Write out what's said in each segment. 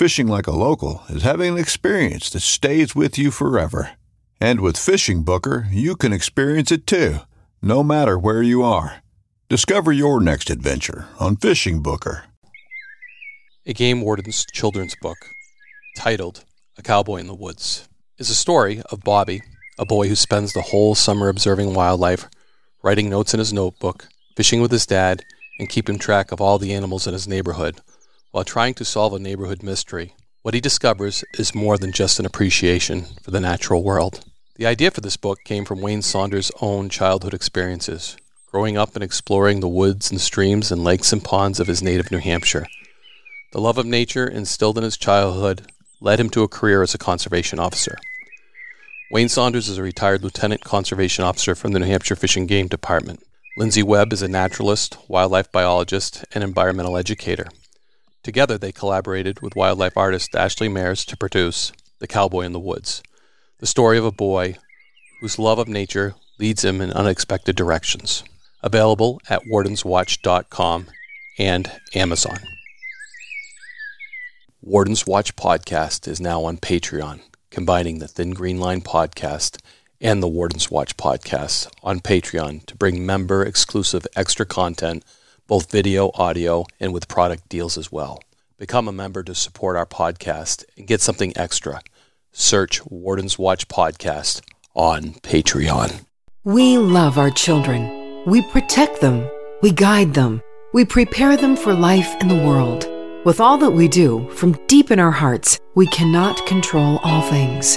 Fishing like a local is having an experience that stays with you forever. And with Fishing Booker, you can experience it too, no matter where you are. Discover your next adventure on Fishing Booker. A game warden's children's book, titled A Cowboy in the Woods, is a story of Bobby, a boy who spends the whole summer observing wildlife, writing notes in his notebook, fishing with his dad, and keeping track of all the animals in his neighborhood while trying to solve a neighborhood mystery. What he discovers is more than just an appreciation for the natural world. The idea for this book came from Wayne Saunders' own childhood experiences, growing up and exploring the woods and streams and lakes and ponds of his native New Hampshire. The love of nature instilled in his childhood led him to a career as a conservation officer. Wayne Saunders is a retired lieutenant conservation officer from the New Hampshire Fish and Game Department. Lindsay Webb is a naturalist, wildlife biologist, and environmental educator. Together, they collaborated with wildlife artist Ashley Mayers to produce The Cowboy in the Woods, the story of a boy whose love of nature leads him in unexpected directions. Available at wardenswatch.com and Amazon. Warden's Watch podcast is now on Patreon, combining the Thin Green Line podcast and the Warden's Watch podcast on Patreon to bring member exclusive extra content, both video, audio, and with product deals as well. Become a member to support our podcast and get something extra. Search Warden's Watch podcast on Patreon. We love our children. We protect them. We guide them. We prepare them for life in the world. With all that we do, from deep in our hearts, we cannot control all things.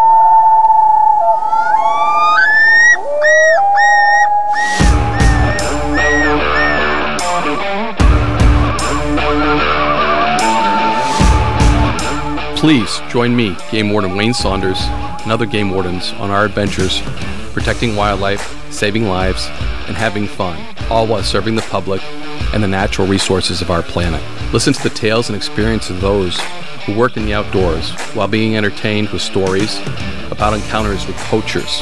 Please join me, Game Warden Wayne Saunders, and other game wardens on our adventures protecting wildlife, saving lives, and having fun, all while serving the public and the natural resources of our planet. Listen to the tales and experiences of those who work in the outdoors while being entertained with stories about encounters with poachers,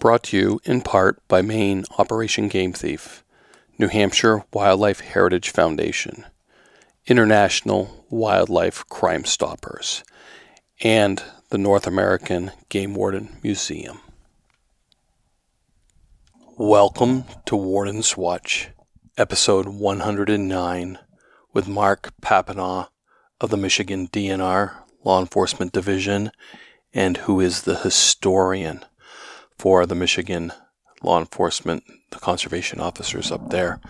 Brought to you in part by Maine Operation Game Thief, New Hampshire Wildlife Heritage Foundation, International Wildlife Crime Stoppers, and the North American Game Warden Museum. Welcome to Warden's Watch, episode 109, with Mark Papineau of the Michigan DNR Law Enforcement Division and who is the historian for the Michigan law enforcement, the conservation officers up there.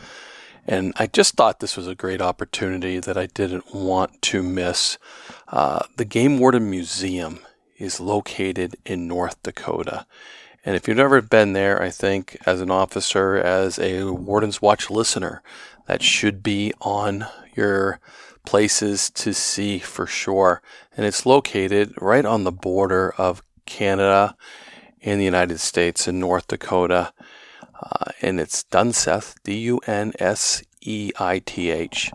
And I just thought this was a great opportunity that I didn't want to miss. Uh, the Game Warden Museum is located in North Dakota. And if you've never been there, I think as an officer, as a Warden's Watch listener, that should be on your places to see for sure. And it's located right on the border of Canada and the United States in North Dakota. Uh, and it's Dunseith, D U N S E I T H,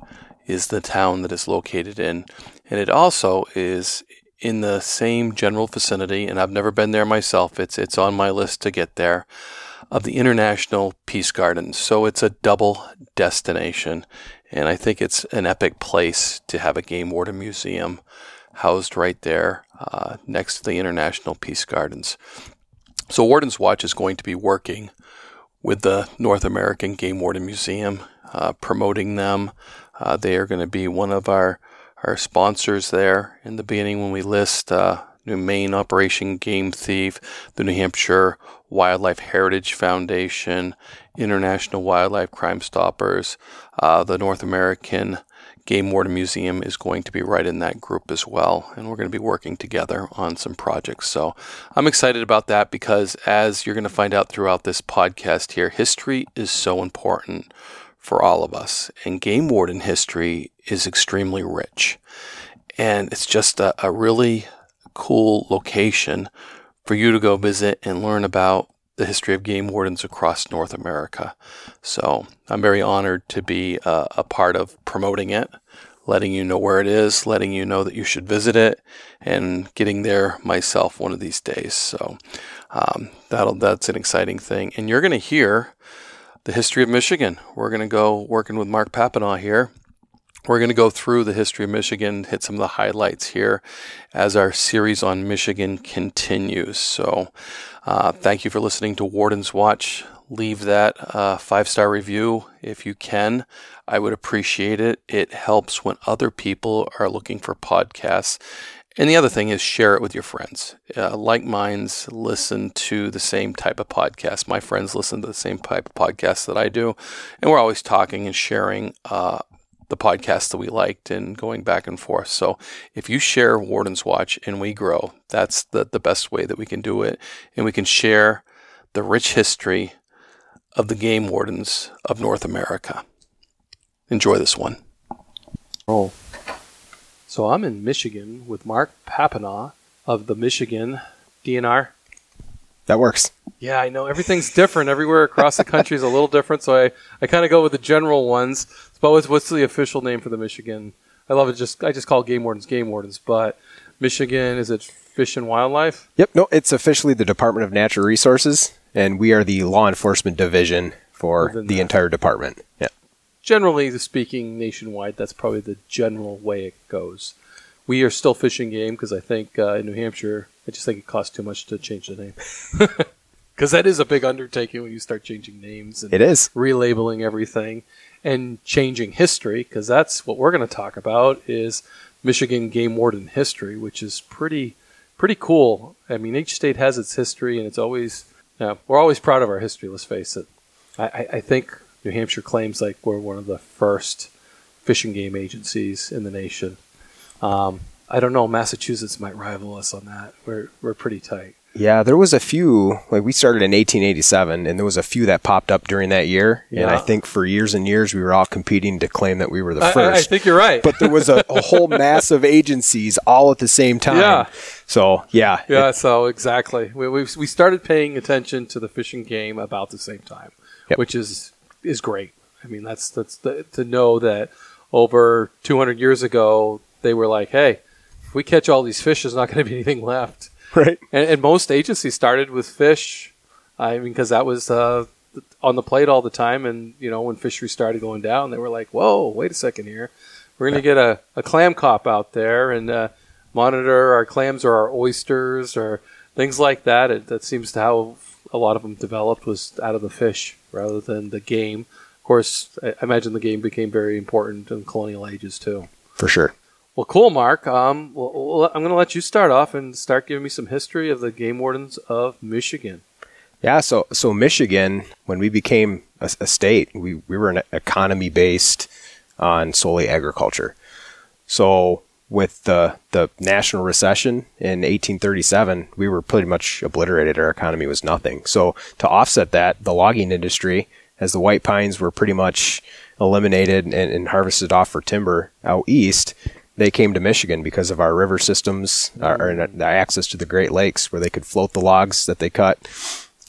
is the town that it's located in. And it also is in the same general vicinity, and I've never been there myself. It's it's on my list to get there. Of the International Peace Gardens, so it's a double destination, and I think it's an epic place to have a game warden museum housed right there uh, next to the International Peace Gardens. So Warden's Watch is going to be working with the North American Game Warden Museum, uh, promoting them. Uh, they are going to be one of our our sponsors there in the beginning when we list uh, New Maine Operation Game Thief, the New Hampshire Wildlife Heritage Foundation, International Wildlife Crime Stoppers, uh, the North American Game Warden Museum is going to be right in that group as well, and we're going to be working together on some projects. So I'm excited about that because, as you're going to find out throughout this podcast here, history is so important for all of us, and game warden history is extremely rich. And it's just a, a really cool location for you to go visit and learn about the history of game wardens across North America. So I'm very honored to be uh, a part of promoting it, letting you know where it is, letting you know that you should visit it, and getting there myself one of these days. So um, that'll that's an exciting thing. And you're going to hear the history of Michigan. We're going to go working with Mark Papineau here. We're going to go through the history of Michigan, hit some of the highlights here as our series on Michigan continues. So, uh, thank you for listening to Warden's Watch. Leave that uh, five star review if you can. I would appreciate it. It helps when other people are looking for podcasts. And the other thing is share it with your friends. Uh, like minds listen to the same type of podcast. My friends listen to the same type of podcast that I do. And we're always talking and sharing uh, the podcasts that we liked and going back and forth. So if you share Warden's Watch and we grow, that's the, the best way that we can do it. And we can share the rich history of the game wardens of North America. Enjoy this one. Oh. So I'm in Michigan with Mark Papineau of the Michigan DNR. That works. Yeah, I know everything's different everywhere across the country is a little different. So I, I kind of go with the general ones. But what's, what's the official name for the Michigan? I love it. Just I just call game wardens game wardens. But Michigan is it Fish and Wildlife? Yep. No, it's officially the Department of Natural Resources, and we are the law enforcement division for Within the that. entire department. Yeah. Generally speaking, nationwide, that's probably the general way it goes. We are still fishing game because I think uh, in New Hampshire, I just think it costs too much to change the name. Because that is a big undertaking when you start changing names and it is relabeling everything and changing history, because that's what we're going to talk about is Michigan game warden history, which is pretty pretty cool. I mean, each state has its history, and it's always you we're always proud of our history. Let's face it. I, I think New Hampshire claims like we're one of the first fishing game agencies in the nation. Um, I don't know. Massachusetts might rival us on that. We're we're pretty tight. Yeah, there was a few. Like we started in 1887, and there was a few that popped up during that year. Yeah. And I think for years and years we were all competing to claim that we were the I, first. I, I think you're right. But there was a, a whole mass of agencies all at the same time. Yeah. So yeah. Yeah. It, so exactly, we we we started paying attention to the fishing game about the same time, yep. which is is great. I mean, that's that's the, to know that over 200 years ago they were like, hey, if we catch all these fish, there's not going to be anything left right? And, and, most agencies started with fish I mean, because that was uh, on the plate all the time, and you know when fisheries started going down, they were like, "Whoa, wait a second here, we're going to get a, a clam cop out there and uh, monitor our clams or our oysters or things like that." It, that seems to how a lot of them developed was out of the fish rather than the game. Of course, I imagine the game became very important in colonial ages too. For sure. Well, cool, Mark. Um, well, I'm going to let you start off and start giving me some history of the game wardens of Michigan. Yeah, so so Michigan, when we became a, a state, we, we were an economy based on solely agriculture. So with the the national recession in 1837, we were pretty much obliterated. Our economy was nothing. So to offset that, the logging industry, as the white pines were pretty much eliminated and, and harvested off for timber out east, they came to Michigan because of our river systems, our, our, our access to the Great Lakes, where they could float the logs that they cut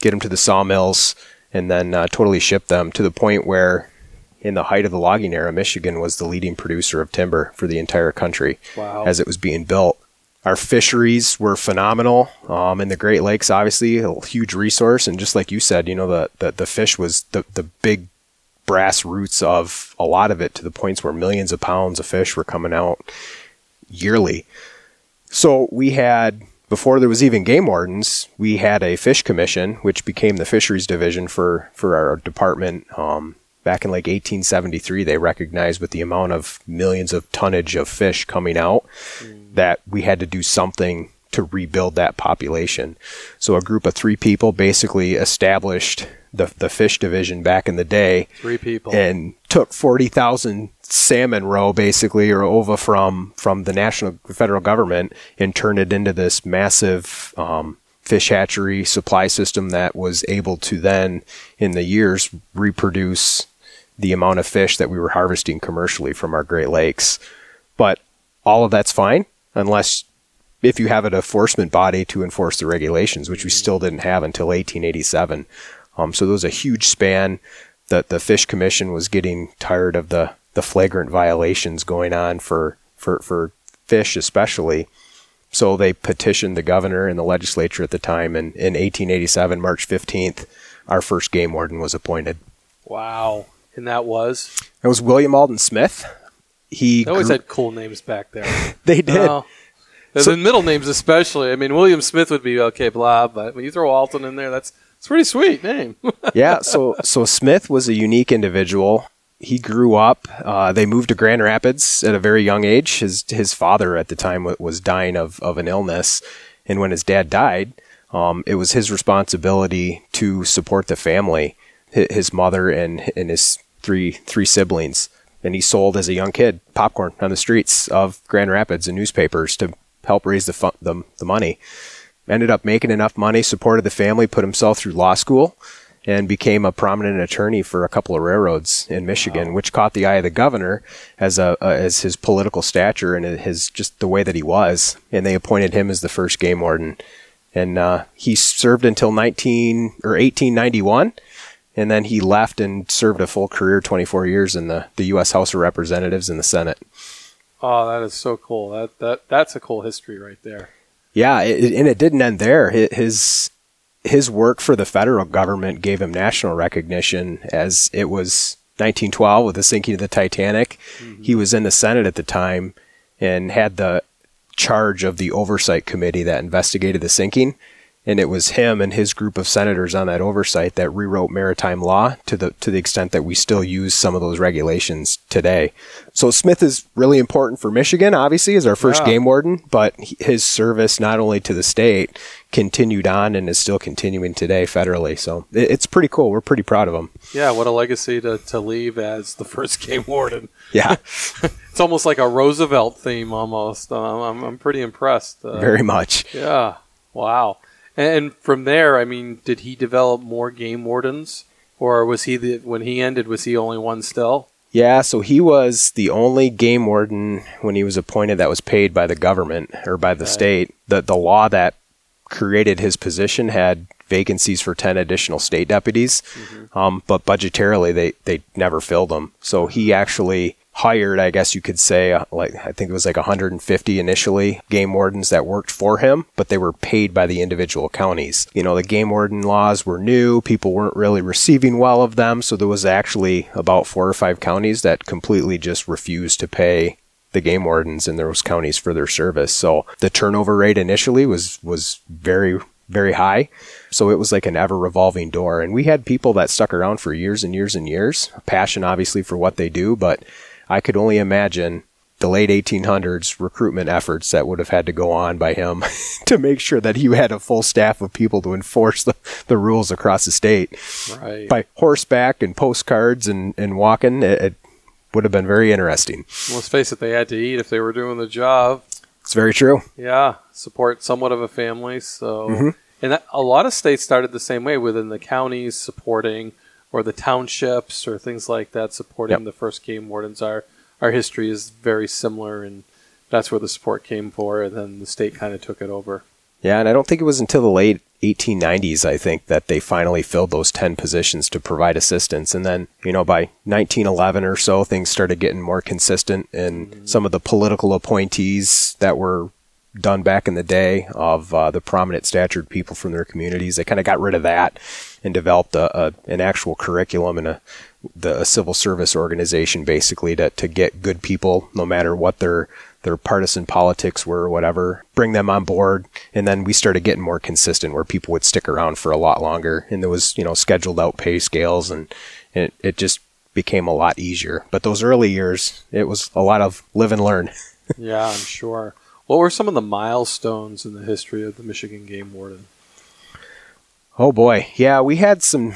get them to the sawmills, and then uh, totally ship them to the point where, in the height of the logging era, Michigan was the leading producer of timber for the entire country wow. as it was being built. Our fisheries were phenomenal. Um, in the Great Lakes, obviously, a huge resource. And just like you said, you know, the, the, the fish was the, the big brass roots of a lot of it to the points where millions of pounds of fish were coming out yearly. So we had before there was even game wardens, we had a fish commission, which became the fisheries division for for our department. Um, back in like 1873, they recognized with the amount of millions of tonnage of fish coming out mm. that we had to do something to rebuild that population. So a group of three people basically established the the fish division back in the day. Three people and took forty thousand salmon roe basically or ova from from the national federal government and turned it into this massive um, fish hatchery supply system that was able to then in the years reproduce the amount of fish that we were harvesting commercially from our Great Lakes. But all of that's fine unless if you have an enforcement body to enforce the regulations, which we still didn't have until 1887. Um, so there was a huge span. that the Fish Commission was getting tired of the, the flagrant violations going on for, for, for fish, especially. So they petitioned the governor and the legislature at the time. And in 1887, March 15th, our first game warden was appointed. Wow. And that was? It was William Alden Smith. He they always grew- had cool names back there. they did. So, the middle names, especially. I mean, William Smith would be okay, blah, but when you throw Alden in there, that's it's pretty sweet name. yeah. So so Smith was a unique individual. He grew up. Uh, they moved to Grand Rapids at a very young age. His his father at the time was dying of of an illness, and when his dad died, um, it was his responsibility to support the family, his mother and and his three three siblings. And he sold as a young kid popcorn on the streets of Grand Rapids and newspapers to help raise the the, the money ended up making enough money, supported the family, put himself through law school, and became a prominent attorney for a couple of railroads in Michigan, wow. which caught the eye of the governor as a uh, as his political stature and his just the way that he was, and they appointed him as the first game warden, and uh, he served until 19 or 1891. And then he left and served a full career, 24 years in the, the U.S. House of Representatives and the Senate. Oh, that is so cool. That that that's a cool history right there. Yeah, it, and it didn't end there. His his work for the federal government gave him national recognition as it was 1912 with the sinking of the Titanic. Mm-hmm. He was in the Senate at the time and had the charge of the oversight committee that investigated the sinking and it was him and his group of senators on that oversight that rewrote maritime law to the to the extent that we still use some of those regulations today. So Smith is really important for Michigan, obviously, as our first yeah. game warden, but his service not only to the state continued on and is still continuing today federally. So it's pretty cool. We're pretty proud of him. Yeah, what a legacy to, to leave as the first game warden. Yeah. it's almost like a Roosevelt theme almost. Um, I'm, I'm pretty impressed. Uh, Very much. Yeah. Wow. And from there, I mean, did he develop more game wardens, or was he the when he ended? Was he only one still? Yeah, so he was the only game warden when he was appointed that was paid by the government or by the okay. state. The the law that created his position had vacancies for 10 additional state deputies, mm-hmm. um, but budgetarily they, they never filled them. So he actually hired, I guess you could say, uh, like I think it was like 150 initially game wardens that worked for him, but they were paid by the individual counties. You know, the game warden laws were new, people weren't really receiving well of them, so there was actually about four or five counties that completely just refused to pay the game wardens in those counties for their service. So the turnover rate initially was was very very high. So it was like an ever revolving door. And we had people that stuck around for years and years and years. Passion, obviously, for what they do, but I could only imagine the late 1800s recruitment efforts that would have had to go on by him to make sure that he had a full staff of people to enforce the, the rules across the state. Right. By horseback and postcards and, and walking, it, it would have been very interesting. Let's face it, they had to eat if they were doing the job. It's very true. Yeah, support somewhat of a family. So, Mhm. and that, a lot of states started the same way within the counties supporting, or the townships, or things like that supporting Yep. the first game wardens. are. our history is very similar, and that's where the support came for. And then the state kind of took it over. Yeah, and I don't think it was until the late 1890s, I think, that they finally filled those 10 positions to provide assistance. And then, you know, by 1911 or so, things started getting more consistent, and mm-hmm. some of the political appointees that were done back in the day of uh, the prominent statured people from their communities, they kind of got rid of that and developed a, a, an actual curriculum and a, the, a civil service organization basically to, to get good people, no matter what their their partisan politics were or whatever, bring them on board. And then we started getting more consistent where people would stick around for a lot longer. And there was, you know, scheduled out pay scales and it, it just became a lot easier. But those early years, it was a lot of live and learn. yeah, I'm sure. What were some of the milestones in the history of the Michigan Game Warden? Oh boy. Yeah, we had some,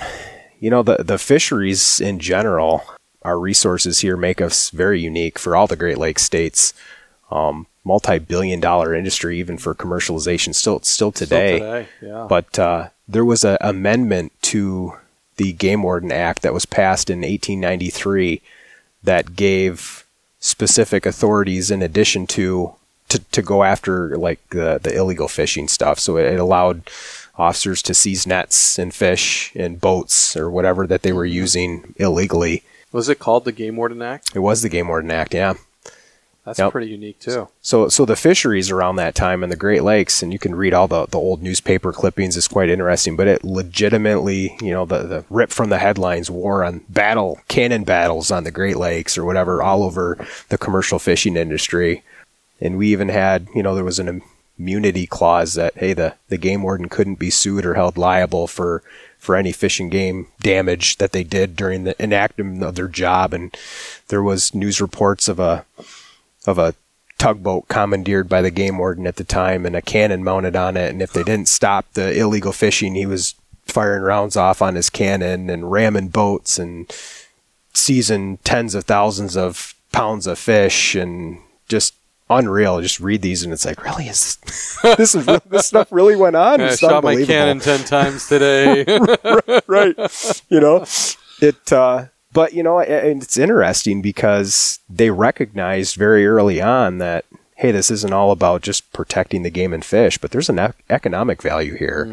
you know, the, the fisheries in general, our resources here make us very unique for all the Great Lakes states. Um, multi-billion dollar industry, even for commercialization, still, still today. Still today, yeah. But uh, there was an amendment to the Game Warden Act that was passed in 1893 that gave specific authorities in addition to to, to go after like the, the illegal fishing stuff. So it, it allowed officers to seize nets and fish and boats or whatever that they were mm-hmm. using illegally. was it called the Game Warden Act? It was the Game Warden Act, yeah. That's Yep. pretty unique too. So, so the fisheries around that time in the Great Lakes, and you can read all the, the old newspaper clippings. It's quite interesting, but it legitimately, you know, the, the rip from the headlines, war on battle, cannon battles on the Great Lakes or whatever, all over the commercial fishing industry. And we even had, you know, there was an immunity clause that, hey, the, the game warden couldn't be sued or held liable for, for any fish and game damage that they did during the enactment of their job. And there was news reports of a, of a tugboat commandeered by the game warden at the time and a cannon mounted on it. And if they didn't stop the illegal fishing, he was firing rounds off on his cannon and ramming boats and seizing tens of thousands of pounds of fish and just unreal. Just read these and it's like, really, is this, this is this stuff really went on? I It's shot my cannon ten times today. right. You know, it, uh, but you know, and it's interesting because they recognized very early on that, hey, this isn't all about just protecting the game and fish, but there's an economic value here.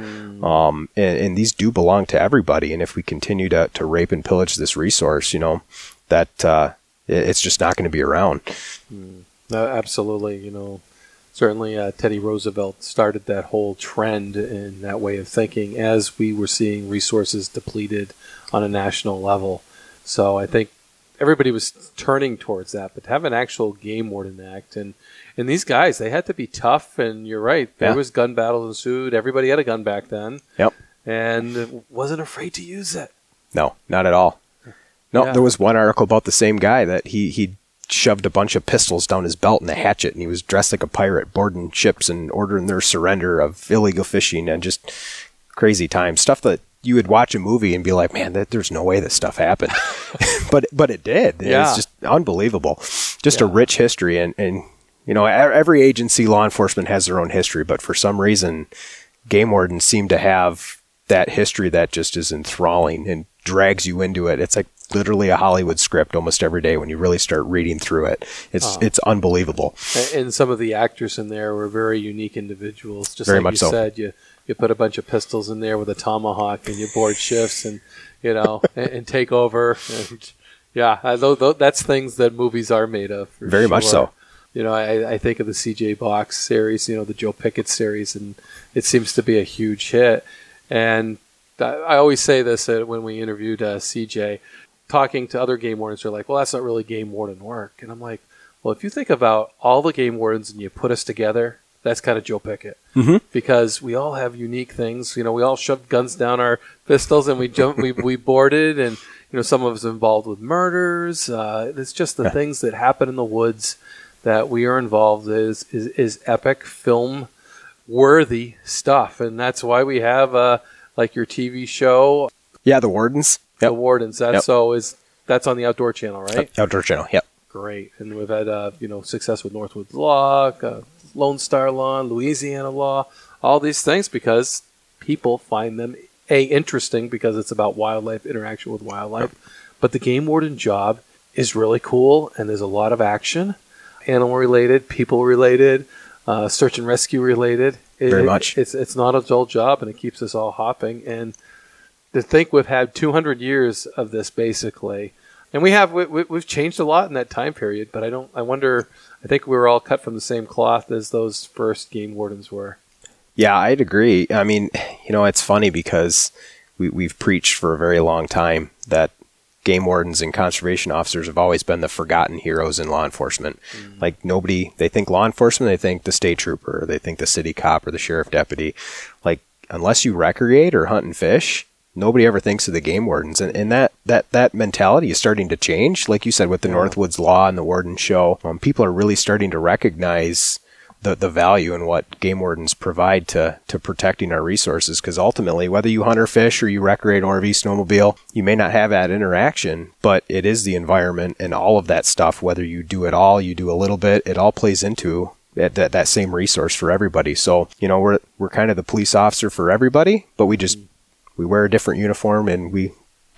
Um, and, and these do belong to everybody. And if we continue to, to rape and pillage this resource, you know, that, uh, it's just not going to be around. No, absolutely. You know, certainly uh, Teddy Roosevelt started that whole trend in that way of thinking as we were seeing resources depleted on a national level. So I think everybody was turning towards that. But to have an actual game warden act and and these guys, they had to be tough. And you're right, there Yeah. was gun battles ensued. Everybody had a gun back then, Yep. and wasn't afraid to use it. No, not at all. No, Yeah. there was one article about the same guy that he he shoved a bunch of pistols down his belt and a hatchet, and he was dressed like a pirate, boarding ships and ordering their surrender of illegal fishing and just crazy times. Stuff that you would watch a movie and be like, man, that, there's no way this stuff happened, but but it did. Yeah. It's just unbelievable. Just a rich history, and and you know, every agency, law enforcement has their own history, but for some reason, game wardens seem to have that history that just is enthralling and drags you into it. It's like literally a Hollywood script almost every day when you really start reading through it. It's it's unbelievable. And some of the actors in there were very unique individuals. Just Very like much you so. said, you you put a bunch of pistols in there with a tomahawk, and you board shifts, and you know, and, and take over. And Yeah, I, th- th- that's things that movies are made of. Very much so. You know, I, I think of the CJ Box series, you know, the Joe Pickett series, and it seems to be a huge hit. And I I always say this uh, when we interviewed uh, CJ, talking to other game wardens, they're like, well, that's not really game warden work. And I'm like, well, if you think about all the game wardens and you put us together, that's kind of Joe Pickett. Mhm. Because we all have unique things. You know, we all shoved guns down our pistols and we jumped, we, we boarded, and, you know, some of us involved with murders. Uh, it's just the things that happen in the woods that we are involved is, is, is epic film worthy stuff. And that's why we have, uh, like your TV show, Yeah, the wardens. The Yep. Wardens. That's Yep. so is that's on the Outdoor Channel, right? Outdoor channel. Yep. Great. And we've had uh, you know success with Northwoods Law, uh, Lone Star Law, Louisiana Law, all these things because people find them a interesting because it's about wildlife interaction with wildlife. But the game warden job is really cool, and there's a lot of action, animal related, people related, uh, search and rescue related. It- Very it- much. It's it's not a dull job, and it keeps us all hopping. And to think we've had 200 years of this basically and we have we, we, we've changed a lot in that time period but i don't i wonder i think we were all cut from the same cloth as those first game wardens were Yeah, I'd agree. I mean, you know, it's funny because we, we've preached for a very long time that game wardens and conservation officers have always been the forgotten heroes in law enforcement. Mm. Like nobody, they think law enforcement, they think the state trooper, they think the city cop or the sheriff deputy. Like unless you recreate or hunt and fish, nobody ever thinks of the game wardens. And, and that, that, that mentality is starting to change. Like you said, with the Northwoods Law and the Warden Show, um, people are really starting to recognize the, the value and what game wardens provide to, to protecting our resources. Because ultimately, whether you hunt or fish or you recreate an RV, snowmobile, you may not have that interaction, but it is the environment and all of that stuff. Whether you do it all, you do a little bit, it all plays into that, that, that same resource for everybody. So, you know, we're, we're kind of the police officer for everybody, but we just, we wear a different uniform and we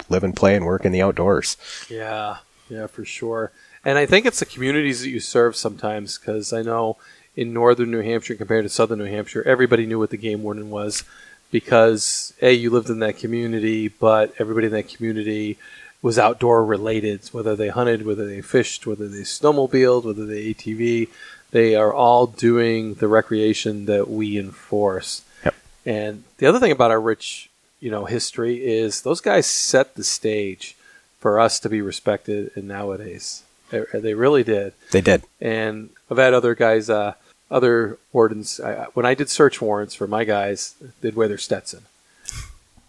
live and play and work in the outdoors. yeah yeah for sure and i think it's the communities that you serve sometimes because i know in northern new hampshire compared to southern new hampshire everybody knew what the game warden was because a you lived in that community but everybody in that community was outdoor related whether they hunted whether they fished whether they snowmobiled whether they atv they are all doing the recreation that we enforce Yep. and the other thing about our rich you know history is those guys set the stage for us to be respected in nowadays they, they really did They did. and I've had other guys, uh, other wardens. I, when I did search warrants for my guys, they'd wear their Stetson,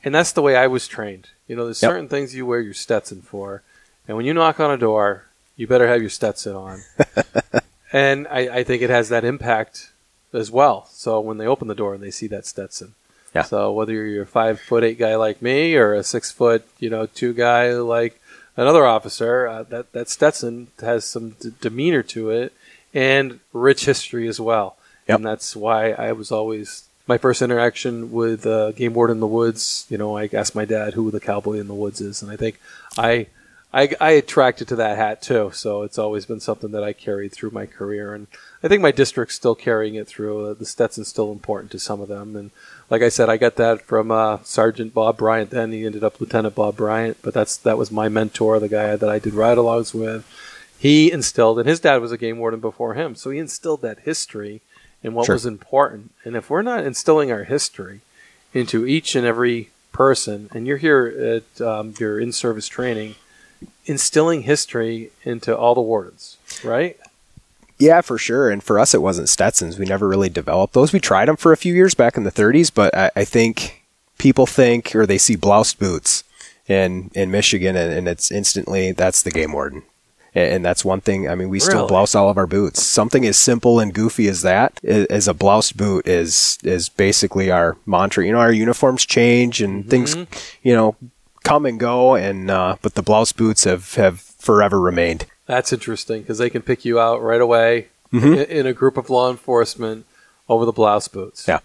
and that's the way I was trained. You know, there's Yep. certain things you wear your Stetson for, and when you knock on a door, you better have your Stetson on. and I, I think it has that impact as well. So when they open the door and they see that Stetson. Yeah. So whether you're a five foot eight guy like me or a six foot, you know, two guy like another officer, uh, that that Stetson has some d- demeanor to it and rich history as well. Yep. And that's why I was always my first interaction with uh, game warden in the woods. You know, I asked my dad who the cowboy in the woods is, and I think I. I, I attracted to that hat too, so it's always been something that I carried through my career, and I think my district's still carrying it through. Uh, the Stetson's still important to some of them, and like I said, I got that from uh, Sergeant Bob Bryant. Then he ended up Lieutenant Bob Bryant, but that's that was my mentor, the guy that I did ride-alongs with. He instilled, and his dad was a game warden before him, so he instilled that history and what Sure. was important. And if we're not instilling our history into each and every person, and you're here at um, your in-service training, instilling history into all the wardens, right? Yeah, for sure. And for us, it wasn't Stetsons. We never really developed those. We tried them for a few years back in the 30s, but I, I think people think or they see bloused boots in in Michigan, and, and it's instantly that's the game warden. And, and that's one thing. I mean, we still blouse all of our boots. Something as simple and goofy as that, as a bloused boot, is is basically our mantra. You know, our uniforms change and things, you know, come and go, and uh, but the blouse boots have have forever remained. That's interesting because they can pick you out right away in, in a group of law enforcement over the blouse boots. Yeah.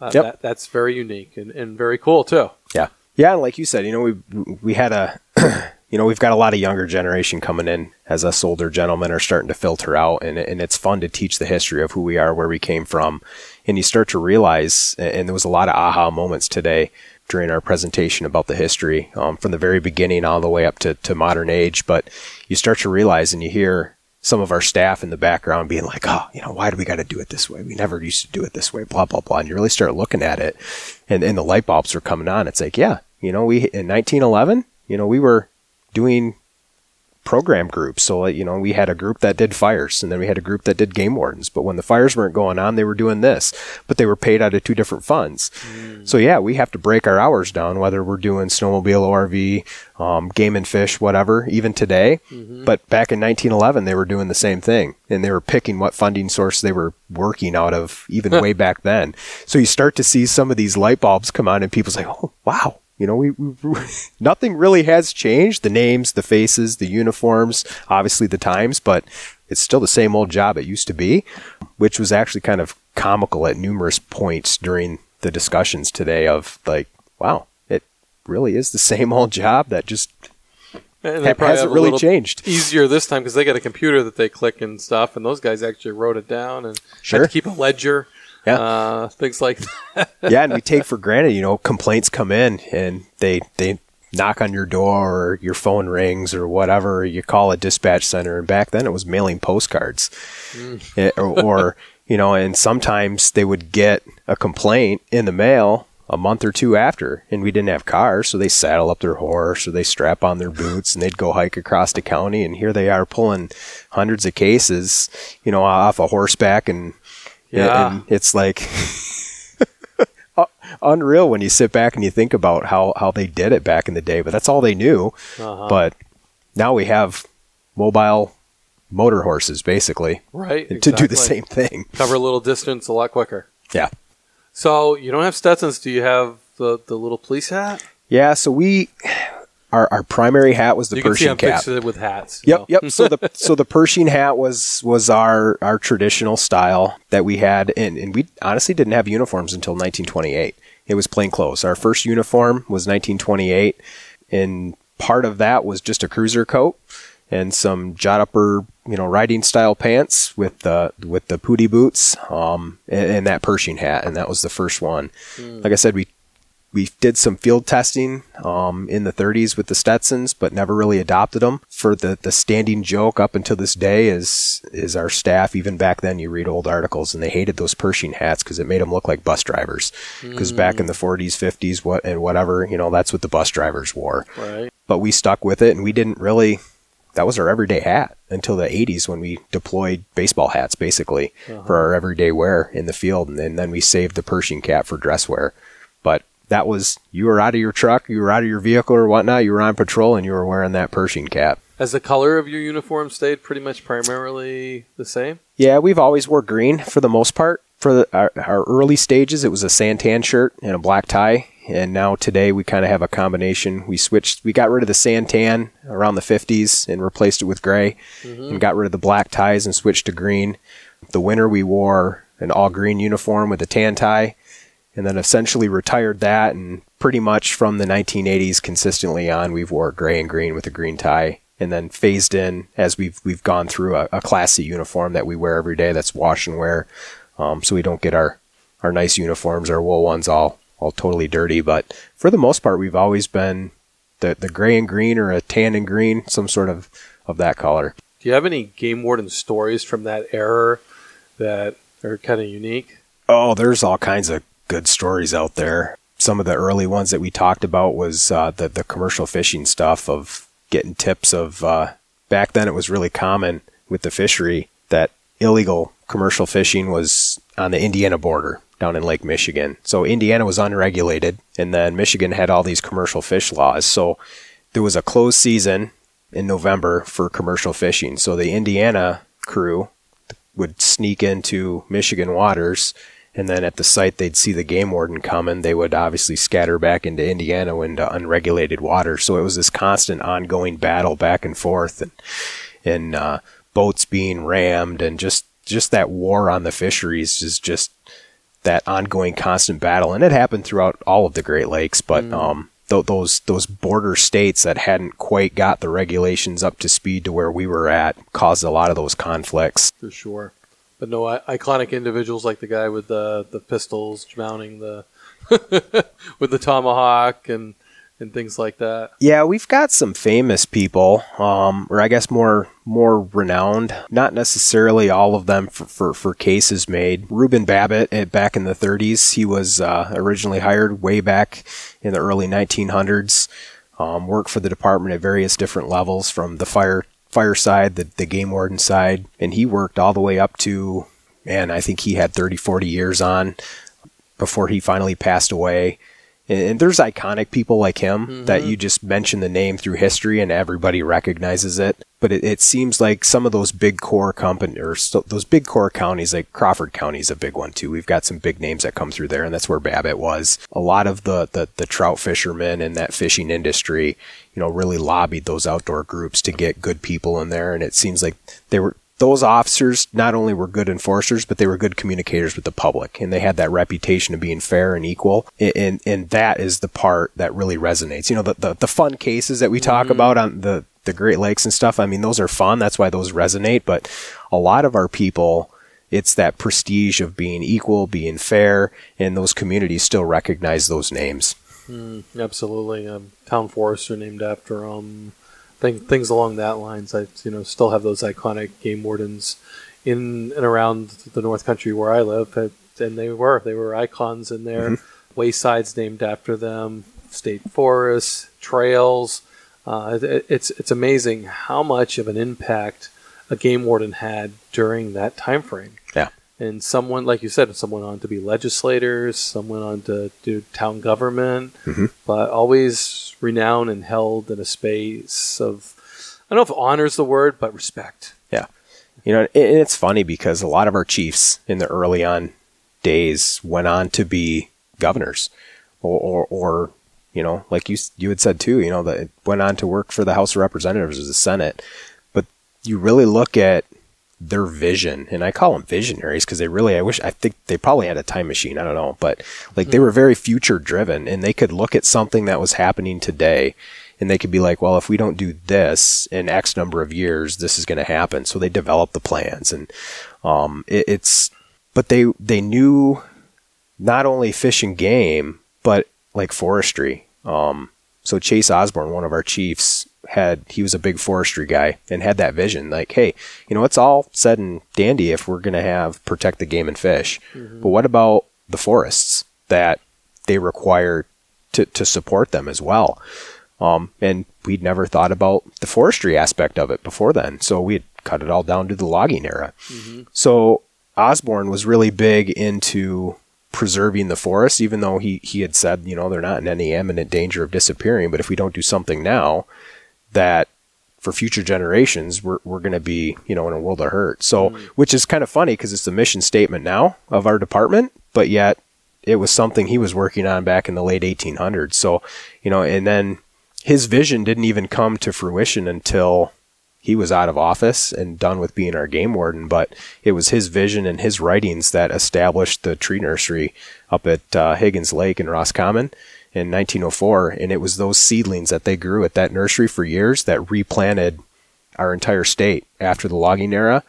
Uh, Yep. that, that's very unique and, and very cool too. Yeah. Yeah, and like you said, you know, we we had a you know, we've got a lot of younger generation coming in as us older gentlemen are starting to filter out and and it's fun to teach the history of who we are, where we came from. And you start to realize and there was a lot of aha moments today during our presentation about the history um, from the very beginning all the way up to, to modern age. But you start to realize and you hear some of our staff in the background being like, oh, you know, why do we got to do it this way? We never used to do it this way, blah, blah, blah. And you really start looking at it and, and the light bulbs are coming on. It's like, yeah, you know, we, in 1911, you know, we were doing program groups. So, you know, we had a group that did fires and then we had a group that did game wardens. But when the fires weren't going on, they were doing this, but they were paid out of two different funds. Mm. So, yeah, we have to break our hours down, whether we're doing snowmobile, ORV, um, game and fish, whatever, even today. Mm-hmm. But back in 1911, they were doing the same thing and they were picking what funding source they were working out of even way back then. So you start to see some of these light bulbs come on and people's like, oh, wow, you know, we, we, nothing really has changed. The names, the faces, the uniforms, obviously the times, but it's still the same old job it used to be, which was actually kind of comical at numerous points during the discussions today of like, wow, it really is the same old job that just and ha- hasn't really changed. Easier this time because they got a computer that they click and stuff, and those guys actually wrote it down and sure. had to keep a ledger yeah. Uh, things like that. yeah, and we take for granted, you know, complaints come in and they they knock on your door or your phone rings or whatever. You call a dispatch center, and back then it was mailing postcards, mm. it, eh, or, or you know, and sometimes they would get a complaint in the mail a month or two after, and we didn't have cars, so they saddle up their horse or they strap on their boots and they'd go hike across the county, and here they are pulling hundreds of cases, you know, off a horseback and yeah. And it's like unreal when you sit back and you think about how, how they did it back in the day, but that's all they knew. Uh-huh. But now we have mobile motor horses basically. Right. To exactly. do the same thing. Cover a little distance a lot quicker. Yeah. So you don't have Stetsons. Do you have the, the little police hat? Yeah. So we, our, our primary hat was the you Pershing cap. with hats. Yep, yep. so the so the Pershing hat was was our our traditional style that we had, and, and we honestly didn't have uniforms until 1928. It was plain clothes. Our first uniform was 1928, and part of that was just a cruiser coat and some jodhpur, you know, riding style pants with the with the puttee boots, um, and, and, that Pershing hat, and that was the first one. Mm. Like I said, we we did some field testing um, in the 30s with the Stetsons, but never really adopted them. For the, the standing joke up until this day is is our staff. Even back then, you read old articles, and they hated those Pershing hats because it made them look like bus drivers. Because mm. back in the 40s, 50s, what and whatever, you know, that's what the bus drivers wore. Right. But we stuck with it, and we didn't really. That was our everyday hat until the 80s when we deployed baseball hats basically uh-huh. for our everyday wear in the field, and then, then we saved the Pershing cap for dress wear. But that was you were out of your truck, you were out of your vehicle or whatnot, you were on patrol and you were wearing that Pershing cap. Has the color of your uniform stayed pretty much primarily the same? Yeah, we've always wore green for the most part. For the, our, our, early stages, it was a santan shirt and a black tie, and now today we kind of have a combination. We switched, we got rid of the santan around the 50s and replaced it with gray, mm-hmm. and got rid of the black ties and switched to green. The winter we wore an all green uniform with a tan tie, and then essentially retired that and pretty much from the 1980s consistently on we've wore gray and green with a green tie and then phased in as we've we've gone through a, a classy uniform that we wear every day that's wash and wear um, so we don't get our our nice uniforms our wool ones all all totally dirty. But for the most part we've always been the the gray and green or a tan and green some sort of of that color. Do you have any game warden stories from that era that are kind of unique? Oh there's all kinds of good stories out there. Some of the early ones that we talked about was uh, the the commercial fishing stuff of getting tips of. Uh, back then, it was really common with the fishery that illegal commercial fishing was on the Indiana border down in Lake Michigan. So Indiana was unregulated, and then Michigan had all these commercial fish laws. So there was a closed season in November for commercial fishing. So the Indiana crew would sneak into Michigan waters and then at the site they'd see the game warden coming they would obviously scatter back into indiana into unregulated water. So it was this constant ongoing battle back and forth and and uh, boats being rammed and just just that war on the fisheries is just that ongoing constant battle. And it happened throughout all of the great lakes but mm. um, th- those those border states that hadn't quite got the regulations up to speed to where we were at caused a lot of those conflicts. For sure but no iconic individuals like the guy with the the pistols mounting the with the tomahawk and and things like that. Yeah, we've got some famous people, um, or I guess more more renowned. Not necessarily all of them for, for, for cases made. Reuben Babbitt, eh, back in the 30s, he was uh, originally hired way back in the early 1900s. Um, worked for the department at various different levels, from the fire fire side, the, the game warden side, and he worked all the way up to, man, I think he had 30, 40 years on before he finally passed away. And there's iconic people like him mm-hmm. that you just mention the name through history and everybody recognizes it. But it, it seems like some of those big core companies, or so, those big core counties, like Crawford County is a big one too. We've got some big names that come through there, and that's where Babbitt was. A lot of the, the, the trout fishermen and that fishing industry, you know, really lobbied those outdoor groups to get good people in there. And it seems like they were those officers not only were good enforcers, but they were good communicators with the public, and they had that reputation of being fair and equal. And and that is the part that really resonates. You know, the the, the fun cases that we talk mm-hmm. about on the the Great Lakes and stuff. I mean, those are fun. That's why those resonate. But a lot of our people. It's that prestige of being equal, being fair, and those communities still recognize those names. Mm, absolutely. Um, town forester named after um, Think, things along that lines. I you know still have those iconic game wardens in and around the North Country where I live, and they were they were icons in there. Mm-hmm. Waysides named after them, state forests, trails. Uh, it, it's it's amazing how much of an impact a game warden had during that time frame. Yeah. And someone, like you said, someone on to be legislators, someone on to do town government, mm-hmm. but always renowned and held in a space of I don't know if honor is the word, but respect. Yeah, you know, and it's funny because a lot of our chiefs in the early on days went on to be governors, or, or, or you know, like you you had said too, you know, that went on to work for the House of Representatives or the Senate. But you really look at their vision, and I call them visionaries because they really, I wish, I think they probably had a time machine. I don't know, but like mm-hmm. they were very future driven and they could look at something that was happening today and they could be like, well, if we don't do this in X number of years, this is going to happen. So they developed the plans and, um, it, it's, but they, they knew not only fish and game, but like forestry. Um, so Chase Osborn, one of our chiefs, had he was a big forestry guy and had that vision like hey you know it's all said and dandy if we're going to have protect the game and fish mm-hmm. but what about the forests that they require to, to support them as well um, and we'd never thought about the forestry aspect of it before then so we had cut it all down to the logging era mm-hmm. so osborn was really big into preserving the forests even though he, he had said you know they're not in any imminent danger of disappearing but if we don't do something now that for future generations we're, we're going to be you know in a world of hurt. So mm. which is kind of funny because it's the mission statement now of our department but yet it was something he was working on back in the late 1800s so you know and then his vision didn't even come to fruition until he was out of office and done with being our game warden but it was his vision and his writings that established the tree nursery up at uh, higgins lake in roscommon in 1904, and it was those seedlings that they grew at that nursery for years that replanted our entire state after the logging era,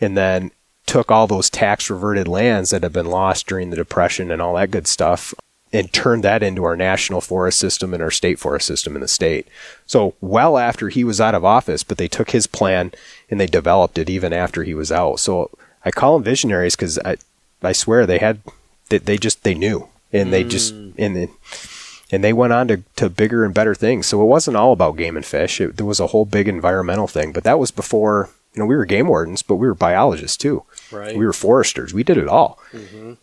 and then took all those tax reverted lands that had been lost during the depression and all that good stuff and turned that into our national forest system and our state forest system in the state. So well after he was out of office, but they took his plan and they developed it even after he was out. So I call them visionaries because I, I swear they had, they, they just, they knew and they just, mm. and the, and they went on to, to bigger and better things. So it wasn't all about game and fish. It, there was a whole big environmental thing, but that was before, you know, we were game wardens, but we were biologists too. Right. We were foresters. We did it all. Mm-hmm.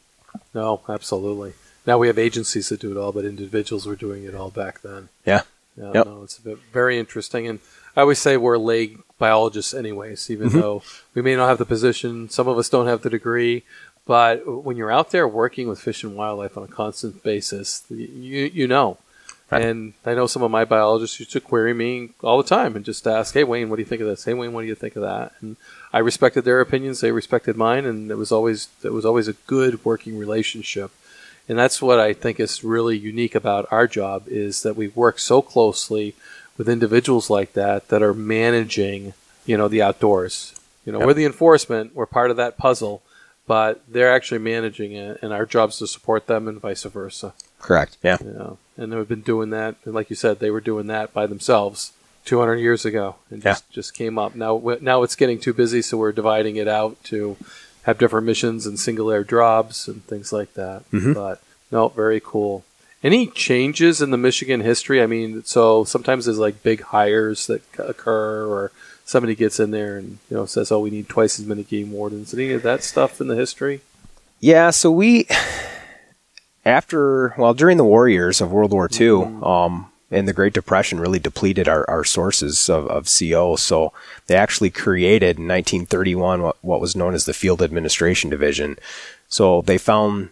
No, absolutely. Now we have agencies that do it all, but individuals were doing it all back then. Yeah. Yeah. Yep. No, it's very interesting. And I always say we're lay biologists anyways, even mm-hmm. though we may not have the position. Some of us don't have the degree, but when you're out there working with fish and wildlife on a constant basis, you you know. Right. And I know some of my biologists used to query me all the time and just ask, "Hey Wayne, what do you think of this? Hey Wayne, what do you think of that?" And I respected their opinions; they respected mine, and it was always it was always a good working relationship. And that's what I think is really unique about our job is that we work so closely with individuals like that that are managing, you know, the outdoors. You know, yep. we're the enforcement, we're part of that puzzle, but they're actually managing it, and our job is to support them and vice versa. Correct. Yeah. Yeah, and they've been doing that. And like you said, they were doing that by themselves 200 years ago, and just, just came up. Now, now it's getting too busy, so we're dividing it out to have different missions and single air drops and things like that. Mhm. But no, very cool. Any changes in the Michigan history? I mean, so sometimes there's like big hires that occur, or somebody gets in there and you know says, "Oh, we need twice as many game wardens." Any of that stuff in the history? Yeah, so we after well during the war years of World War II, um, and the Great Depression really depleted our, our sources of, of CO. So they actually created in 1931 what, what was known as the Field Administration Division. So they found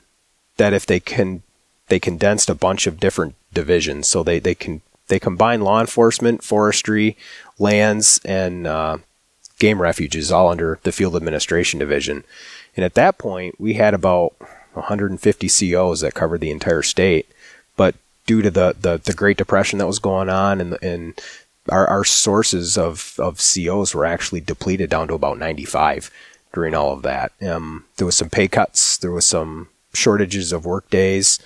that if they can they condensed a bunch of different divisions. So they they can they combine law enforcement, forestry, lands, and uh, game refuges all under the Field Administration Division. And at that point, we had about 150 COs that covered the entire state. But due to the, the, the Great Depression that was going on and, and our, our sources of, of COs were actually depleted down to about 95 during all of that. Um, there was some pay cuts, there was some shortages of work days.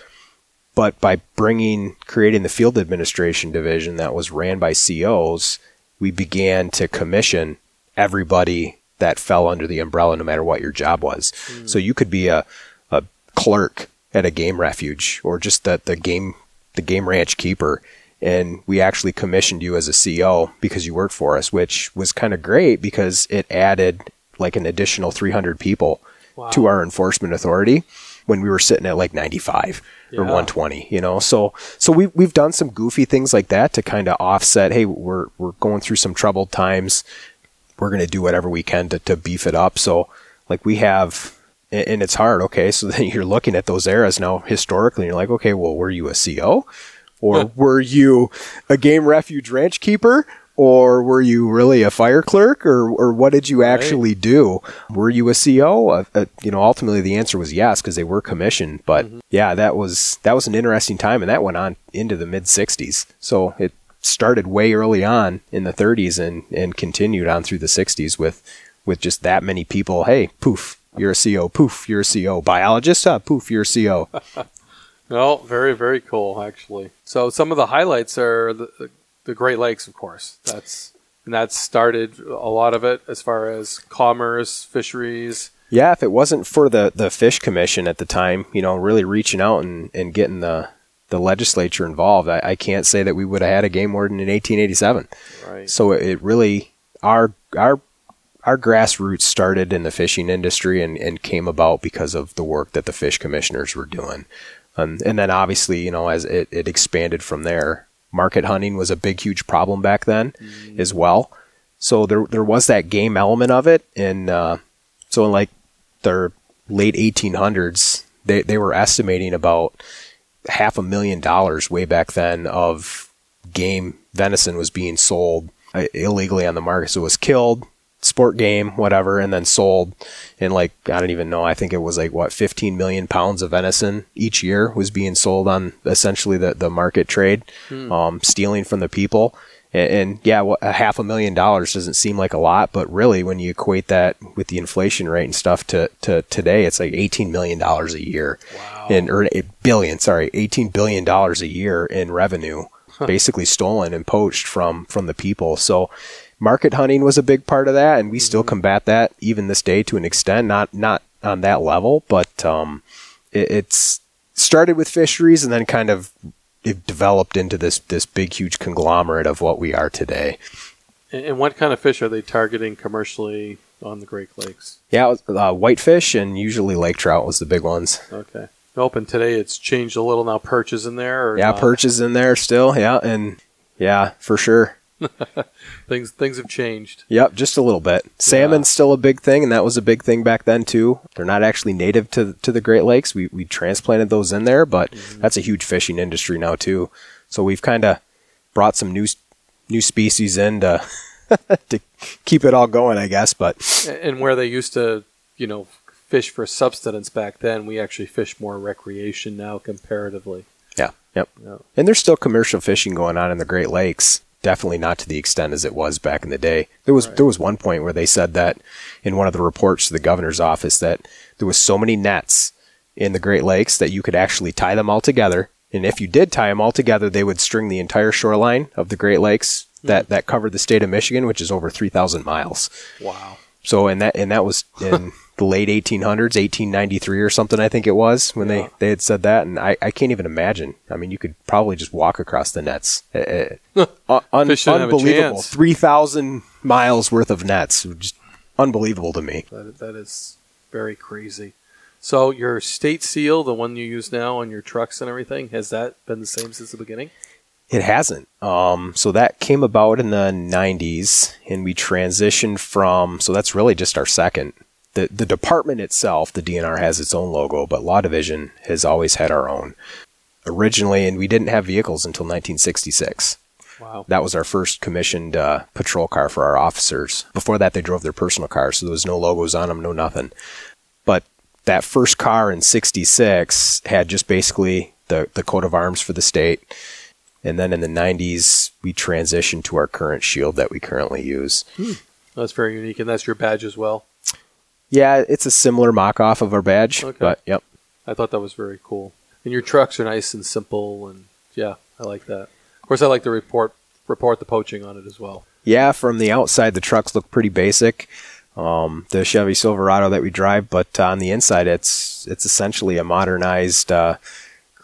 But by bringing, creating the field administration division that was ran by COs, we began to commission everybody that fell under the umbrella, no matter what your job was. Hmm. So you could be a, a clerk at a game refuge or just the, the game, the game ranch keeper. And we actually commissioned you as a CO because you worked for us, which was kind of great because it added like an additional 300 people to our enforcement authority when we were sitting at like 95 or 120 you know? So so we we've done some goofy things like that to kind of offset hey we're we're going through some troubled times. We're going to do whatever we can to, to beef it up. So like we have and and it's hard okay? So then you're looking at those eras now historically and you're like okay well were you a co or were you a game refuge ranch keeper or were you really a fire clerk or, or what did you actually do? Were you a co uh, uh, you know ultimately the answer was yes because they were commissioned but yeah that was that was an interesting time and that went on into the mid 60s so it started way early on in the 30s and and continued on through the 60s with with just that many people hey poof you're a co poof you're a co biologist uh, poof you're a co No, very very cool actually. So some of the highlights are the, the Great Lakes, of course. That's and that started a lot of it as far as commerce, fisheries. Yeah, if it wasn't for the, the Fish Commission at the time, you know, really reaching out and, and getting the, the legislature involved, I, I can't say that we would have had a game warden in 1887. Right. So it, it really, our, our, our grassroots started in the fishing industry and, and came about because of the work that the fish commissioners were doing. Um, and then obviously, you know, as it, it expanded from there, market hunting was a big, huge problem back then as well. So there, there was that game element of it. And, uh, so in like their late 1800s, they, they were estimating about half a million dollars way back then of game venison was being sold uh, illegally on the market. So it was killed, sport game, whatever, and then sold. And like, I don't even know, I think it was like what, 15 million pounds of venison each year was being sold on essentially the, the market trade, um, stealing from the people. And, and yeah, what, a half a million dollars doesn't seem like a lot, but really when you equate that with the inflation rate and stuff to, to today, it's like $18 million a year in, or a billion, sorry, $18 billion a year in revenue, basically stolen and poached from, from the people. So market hunting was a big part of that. And we still combat that even this day to an extent, not, not on that level, but, um, it, it's started with fisheries and then kind of it developed into this this big huge conglomerate of what we are today. And, what kind of fish are they targeting commercially on the Great Lakes? Yeah, was, uh, whitefish and usually lake trout was the big ones. Okay. Nope. And today it's changed a little. Now perch is in there. Or Yeah, not? perch is in there still. Yeah, and yeah, for sure. Things things have changed. Yep, just a little bit. Salmon's still a big thing, and that was a big thing back then too. They're not actually native to to the Great Lakes. We we transplanted those in there, but mm-hmm. that's a huge fishing industry now too. So we've kind of brought some new new species in to to keep it all going, I guess. But And where they used to, you know, fish for subsistence back then, we actually fish more recreation now comparatively. yeah, yep. Yeah. And there's still commercial fishing going on in the Great Lakes. Definitely not to the extent as it was back in the day. There was there was one point where they said that in one of the reports to the governor's office that there was so many nets in the Great Lakes that you could actually tie them all together And if you did tie them all together, they would string the entire shoreline of the Great Lakes that, that covered the state of Michigan, which is over 3,000 miles. Wow. So, and that, and that was in the late 1800s, 1893 or something, I think it was when Yeah. they, they had said that. And I, I can't even imagine. I mean, you could probably just walk across the nets. Uh, uh, un- Fish didn't have a unbelievable. 3,000 miles worth of nets. Just unbelievable to me. That, that is very crazy. So your state seal, the one you use now on your trucks and everything, has that been the same since the beginning? It hasn't. Um, so that came about in the 90s, and we transitioned from. So that's really just our second. The the department itself, the DNR has its own logo, but Law Division has always had our own. Originally, and we didn't have vehicles until 1966. Wow. That was our first commissioned uh, patrol car for our officers. Before that, they drove their personal cars, so there was no logos on them, no nothing. But that first car in '66 had just basically the the coat of arms for the state, and then in the '90s we transitioned to our current shield that we currently use. That's very unique, and that's your badge as well. Yeah, it's a similar mock off of our badge, Okay. but yep. I thought that was very cool. And your trucks are nice and simple, and yeah, I like that. Of course, I like the report report the poaching on it as well. Yeah, from the outside, the trucks look pretty basic. Um, the Chevy Silverado that we drive, but on the inside, it's it's essentially a modernized uh,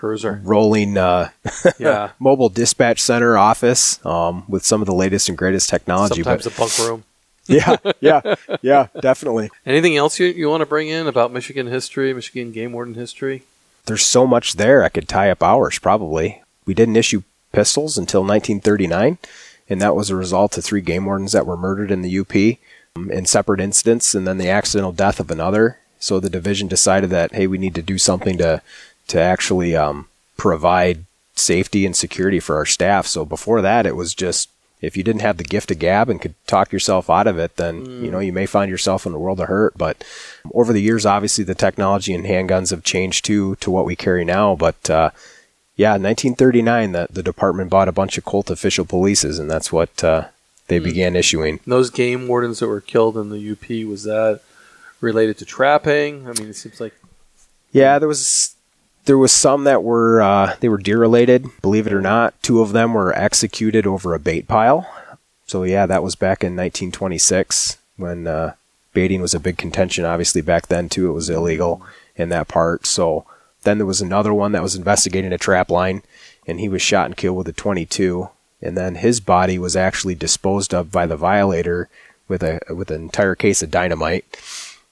Cruiser. rolling uh, Yeah. mobile dispatch center office um, with some of the latest and greatest technology. Sometimes but a bunk room. yeah, yeah, yeah, definitely. Anything else you, you want to bring in about Michigan history, Michigan game warden history? There's so much there. I could tie up hours probably. We didn't issue pistols until 1939, and that was a result of three game wardens that were murdered in the UP um, in separate incidents, and then the accidental death of another. So the division decided that hey, we need to do something to to actually um, provide safety and security for our staff. So before that, it was just if you didn't have the gift of gab and could talk yourself out of it, then you know you may find yourself in a world of hurt. But over the years, obviously the technology and handguns have changed too to what we carry now. But uh, yeah, 1939, the the department bought a bunch of Colt official polices, and that's what uh, they began issuing. And those game wardens that were killed in the UP, was that related to trapping? I mean, it seems like Yeah, there was there was some that were uh, they were deer related. Believe it or not, two of them were executed over a bait pile. So yeah, that was back in 1926 when uh, baiting was a big contention. Obviously, back then too, it was illegal in that part. So then there was another one that was investigating a trap line, and he was shot and killed with a 22. And then his body was actually disposed of by the violator with a with an entire case of dynamite.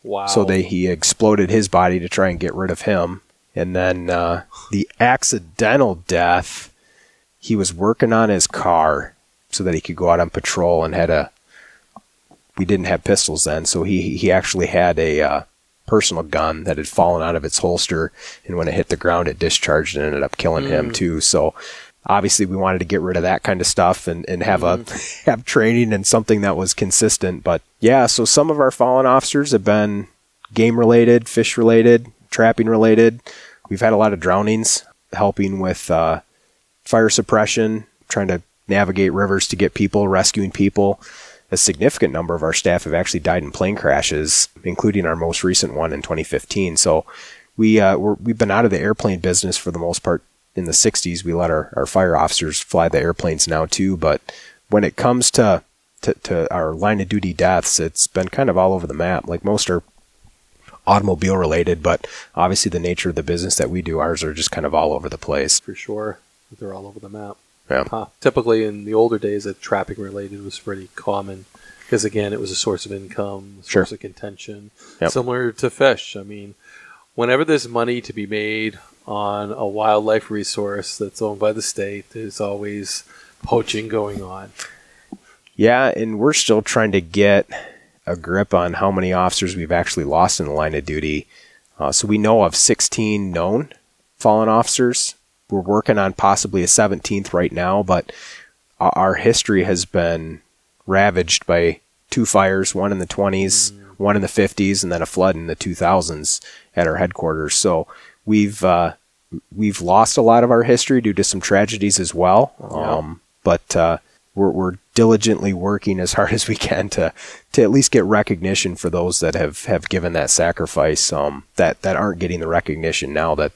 wow. So they he exploded his body to try and get rid of him, and then uh, the accidental death. He was working on his car so that he could go out on patrol and had a. We didn't have pistols then, so he he actually had a uh, personal gun that had fallen out of its holster, and when it hit the ground, it discharged and ended up killing him too. So. Obviously, we wanted to get rid of that kind of stuff and, and have a have training and something that was consistent. But yeah, so some of our fallen officers have been game related, fish related, trapping related. We've had a lot of drownings, helping with uh, fire suppression, trying to navigate rivers to get people, rescuing people. A significant number of our staff have actually died in plane crashes, including our most recent one in 2015. So we uh, we're, we've been out of the airplane business for the most part. In the 60s, we let our, our fire officers fly the airplanes now too. But when it comes to, to to our line of duty deaths, it's been kind of all over the map. Like most are automobile related, but obviously the nature of the business that we do, ours are just kind of all over the place. for sure. They're all over the map. Yeah. Huh. Typically, in the older days, that trapping related was pretty common because, again, it was a source of income, a Sure. source of contention, Yep. similar to fish. I mean, whenever there's money to be made on a wildlife resource that's owned by the state, there's always poaching going on. Yeah, and we're still trying to get a grip on how many officers we've actually lost in the line of duty. Uh, so we know of 16 known fallen officers. We're working on possibly a 17th right now, but our, history has been ravaged by two fires, one in the 20s, one in the 50s, and then a flood in the 2000s at our headquarters. So we've uh, we've lost a lot of our history due to some tragedies as well. Um, but uh, we're, we're diligently working as hard as we can to to at least get recognition for those that have, have given that sacrifice um, that that aren't getting the recognition now that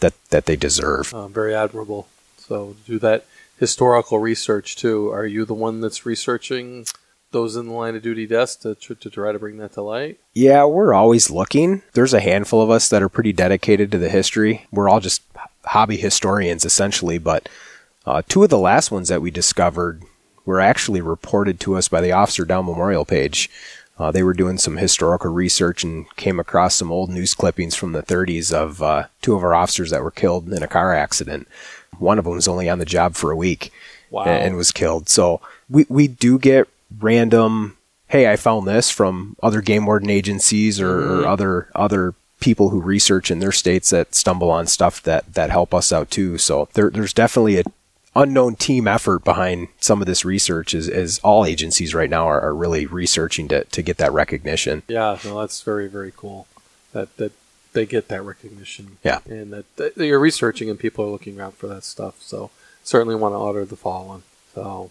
that that they deserve. Uh, very admirable. So do that historical research too. Are you the one that's researching those in the line of duty desk to, to, to try to bring that to light? Yeah, we're always looking. There's a handful of us that are pretty dedicated to the history. We're all just hobby historians essentially, but uh, two of the last ones that we discovered were actually reported to us by the Officer Down Memorial page. Uh, they were doing some historical research and came across some old news clippings from the 30s of uh, two of our officers that were killed in a car accident. One of them was only on the job for a week Wow. and, and was killed. So we, we do get random, hey, I found this from other game warden agencies or, or other other people who research in their states that stumble on stuff that, that help us out too. So there, there's definitely a unknown team effort behind some of this research as, as all agencies right now are, are really researching to, to get that recognition. Yeah, no, that's very very cool. That that they get that recognition. Yeah. and that, that you're researching and people are looking around for that stuff. So certainly want to honor the fallen. So.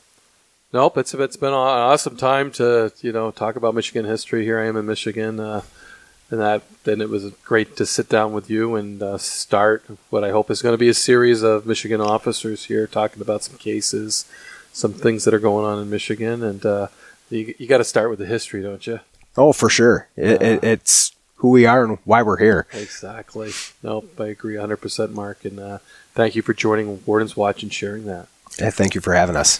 Nope, it's it's been an awesome time to you know talk about Michigan history. Here I am in Michigan, uh, and that then it was great to sit down with you and uh, start what I hope is going to be a series of Michigan officers here talking about some cases, some things that are going on in Michigan, and uh, you you got to start with the history, don't you? Oh, for sure. It, it, it's who we are and why we're here. Exactly. Nope, I agree 100%, Mark. And uh, thank you for joining Warden's Watch and sharing that. Yeah, thank you for having us.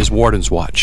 is Warden's Watch.